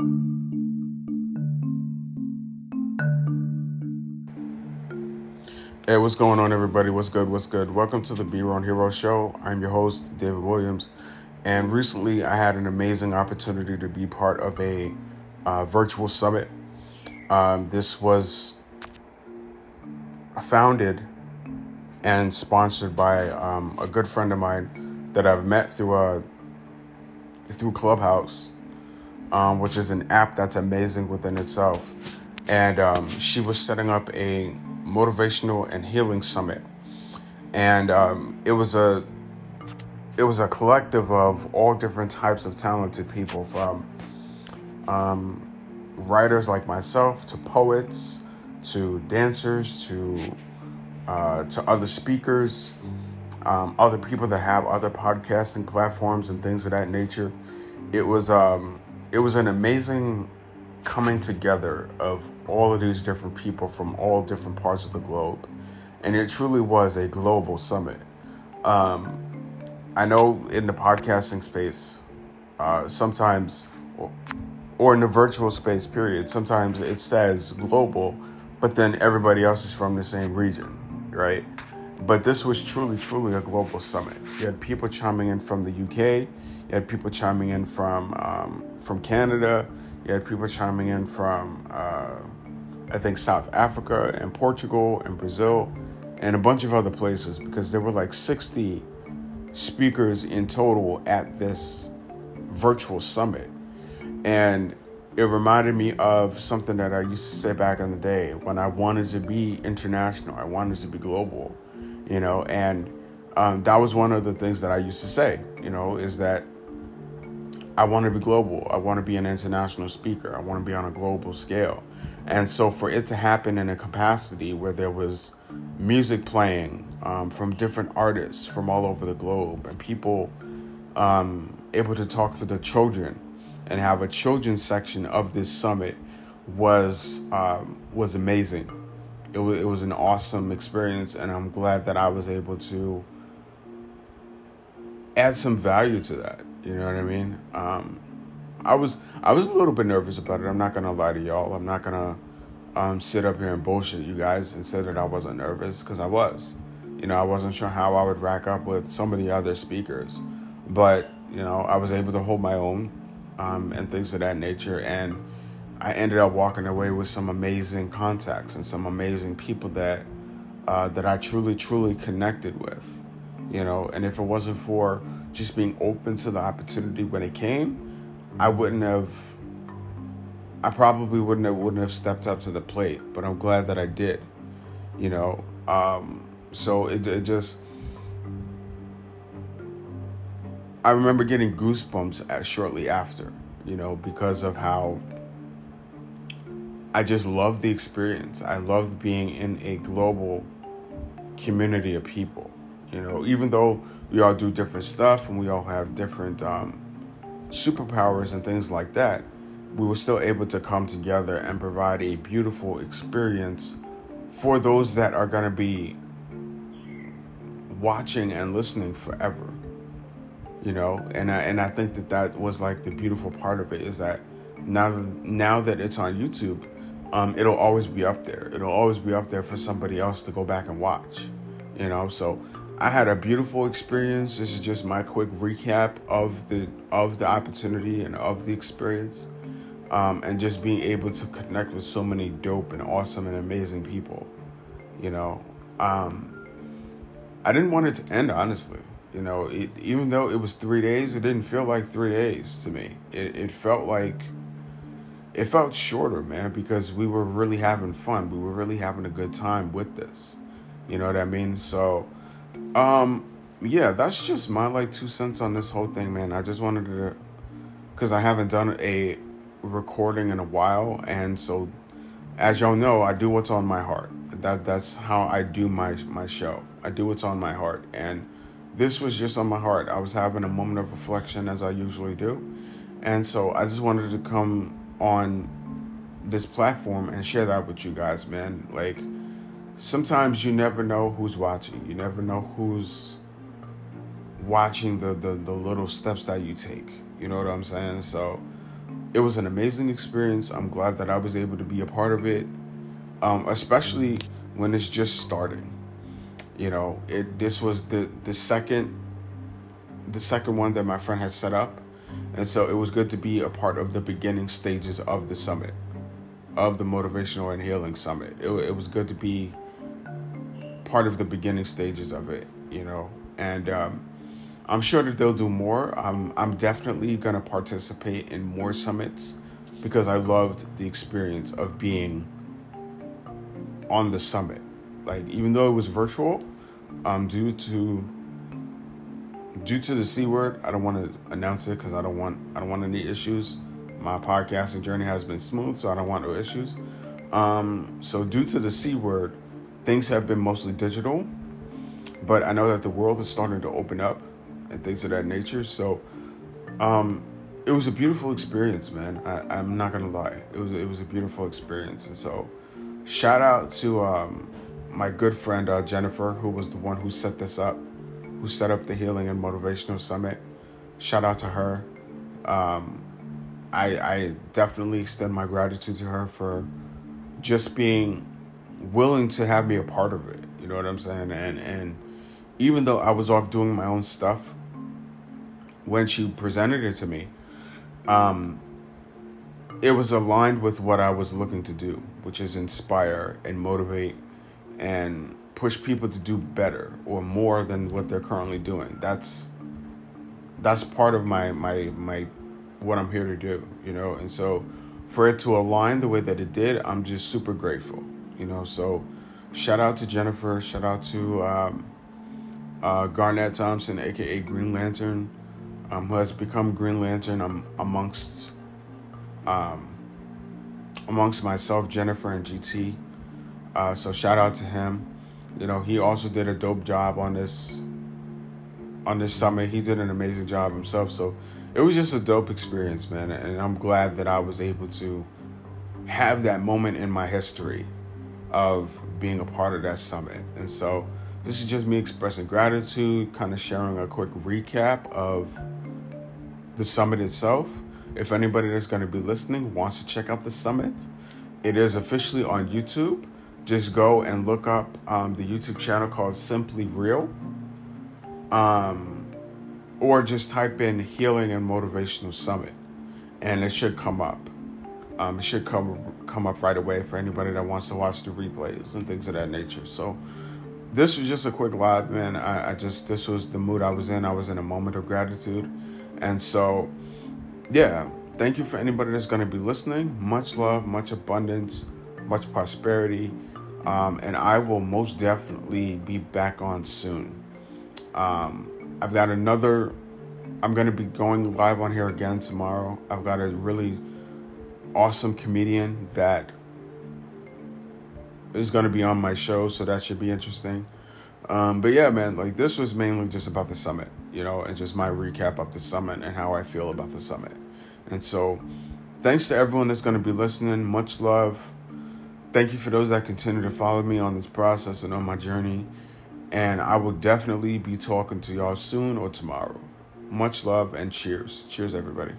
Hey, what's going on, everybody? What's good? What's good? Welcome to the Your Own Hero Show. I'm your host, David Williams. And recently, I had an amazing opportunity to be part of a uh, virtual summit. Um, this was founded and sponsored by um, a good friend of mine that I've met through a through Clubhouse, um, which is an app that's amazing within itself. And um, she was setting up a motivational and healing summit, and um, it was a it was a collective of all different types of talented people, from um, writers like myself to poets to dancers to uh, to other speakers, um, other people that have other podcasting platforms and things of that nature. It was um, it was an amazing coming together of all of these different people from all different parts of the globe. And it truly was a global summit. Um, I know in the podcasting space, uh, sometimes, or in the virtual space, period, sometimes it says global, but then everybody else is from the same region, right? But this was truly, truly a global summit. You had people chiming in from the UK, you had people chiming in from um, from Canada, you had people chiming in from, uh, I think, South Africa and Portugal and Brazil and a bunch of other places because there were like 60 speakers in total at this virtual summit. And it reminded me of something that I used to say back in the day when I wanted to be international, I wanted to be global, you know, and um, that was one of the things that I used to say, you know, is that I want to be global. I want to be an international speaker. I want to be on a global scale. And so for it to happen in a capacity where there was music playing um, from different artists from all over the globe and people um, able to talk to the children and have a children's section of this summit was um, was amazing. It was, it was an awesome experience, and I'm glad that I was able to add some value to that. You know what I mean? Um, I was I was a little bit nervous about it. I'm not gonna lie to y'all. I'm not gonna um, sit up here and bullshit you guys and say that I wasn't nervous because I was. You know, I wasn't sure how I would rack up with so many other speakers, but you know, I was able to hold my own um, and things of that nature. And I ended up walking away with some amazing contacts and some amazing people that uh, that I truly, truly connected with. You know, and if it wasn't for just being open to the opportunity when it came, I wouldn't have. I probably wouldn't have wouldn't have stepped up to the plate, but I'm glad that I did. You know, um, so it, it just. I remember getting goosebumps at, shortly after, you know, because of how I just love the experience. I love being in a global community of people. You know, even though we all do different stuff and we all have different um, superpowers and things like that, we were still able to come together and provide a beautiful experience for those that are going to be watching and listening forever. You know, and I, and I think that that was like the beautiful part of it is that now now that it's on YouTube, um, it'll always be up there. It'll always be up there for somebody else to go back and watch. You know, so I had a beautiful experience. This is just my quick recap of the of the opportunity and of the experience, um, and just being able to connect with so many dope and awesome and amazing people. You know, um, I didn't want it to end honestly. You know, it, even though it was three days, it didn't feel like three days to me. It it felt like it felt shorter, man, because we were really having fun. We were really having a good time with this. You know what I mean? So um, yeah, that's just my like two cents on this whole thing, man. I just wanted to, cause I haven't done a recording in a while, and so as y'all know, I do what's on my heart. That that's how I do my my show. I do what's on my heart, and this was just on my heart. I was having a moment of reflection as I usually do, and so I just wanted to come on this platform and share that with you guys, man. Like sometimes you never know who's watching. You never know who's watching the, the, the little steps that you take. You know what I'm saying? So it was an amazing experience. I'm glad that I was able to be a part of it, um, especially when it's just starting. You know, it this was the the second the second one that my friend had set up, and so it was good to be a part of the beginning stages of the summit, of the motivational and healing summit. It, it was good to be part of the beginning stages of it. You know, and um, I'm sure that they'll do more. I'm I'm definitely gonna participate in more summits because I loved the experience of being on the summit. Like even though it was virtual, um, due to due to the c word, I don't want to announce it because I don't want I don't want any issues. My podcasting journey has been smooth, so I don't want no issues. Um, so due to the c word, things have been mostly digital, but I know that the world is starting to open up and things of that nature. So, um, it was a beautiful experience, man. I, am not gonna lie, it was it was a beautiful experience, and so shout out to um, my good friend uh, Jennifer, who was the one who set this up, who set up the Healing and Motivational Summit. Shout out to her. Um, I, I definitely extend my gratitude to her for just being willing to have me a part of it. You know what I'm saying? And and even though I was off doing my own stuff, when she presented it to me, um, it was aligned with what I was looking to do, which is inspire and motivate and push people to do better or more than what they're currently doing. That's that's part of my my my what I'm here to do, you know. And so for it to align the way that it did, I'm just super grateful, you know. So shout out to Jennifer, shout out to um, uh, Garnett Thompson, aka Green Lantern um, who has become Green Lantern um, amongst um, amongst myself, Jennifer, and GT. Uh, so shout out to him. You know, he also did a dope job on this on this summit. He did an amazing job himself. So it was just a dope experience, man. And I'm glad that I was able to have that moment in my history of being a part of that summit. And so this is just me expressing gratitude, kind of sharing a quick recap of the summit itself. If anybody that's going to be listening wants to check out the summit, it is officially on YouTube. Just go and look up um, the YouTube channel called Simply Real. Um, or just type in Healing and Motivational Summit, and it should come up. Um, it should come come up right away for anybody that wants to watch the replays and things of that nature. So, this was just a quick live, man. I, I just this was the mood I was in. I was in a moment of gratitude and so, yeah, thank you for anybody that's going to be listening. Much love, much abundance, much prosperity. Um, and I will most definitely be back on soon. Um, I've got another, I'm going to be going live on here again tomorrow. I've got a really awesome comedian that is going to be on my show, so that should be interesting. Um, but yeah, man, like this was mainly just about the summit, you know, and just my recap of the summit and how I feel about the summit. And so, thanks to everyone that's going to be listening. Much love. Thank you for those that continue to follow me on this process and on my journey. And I will definitely be talking to y'all soon or tomorrow. Much love and cheers. Cheers, everybody.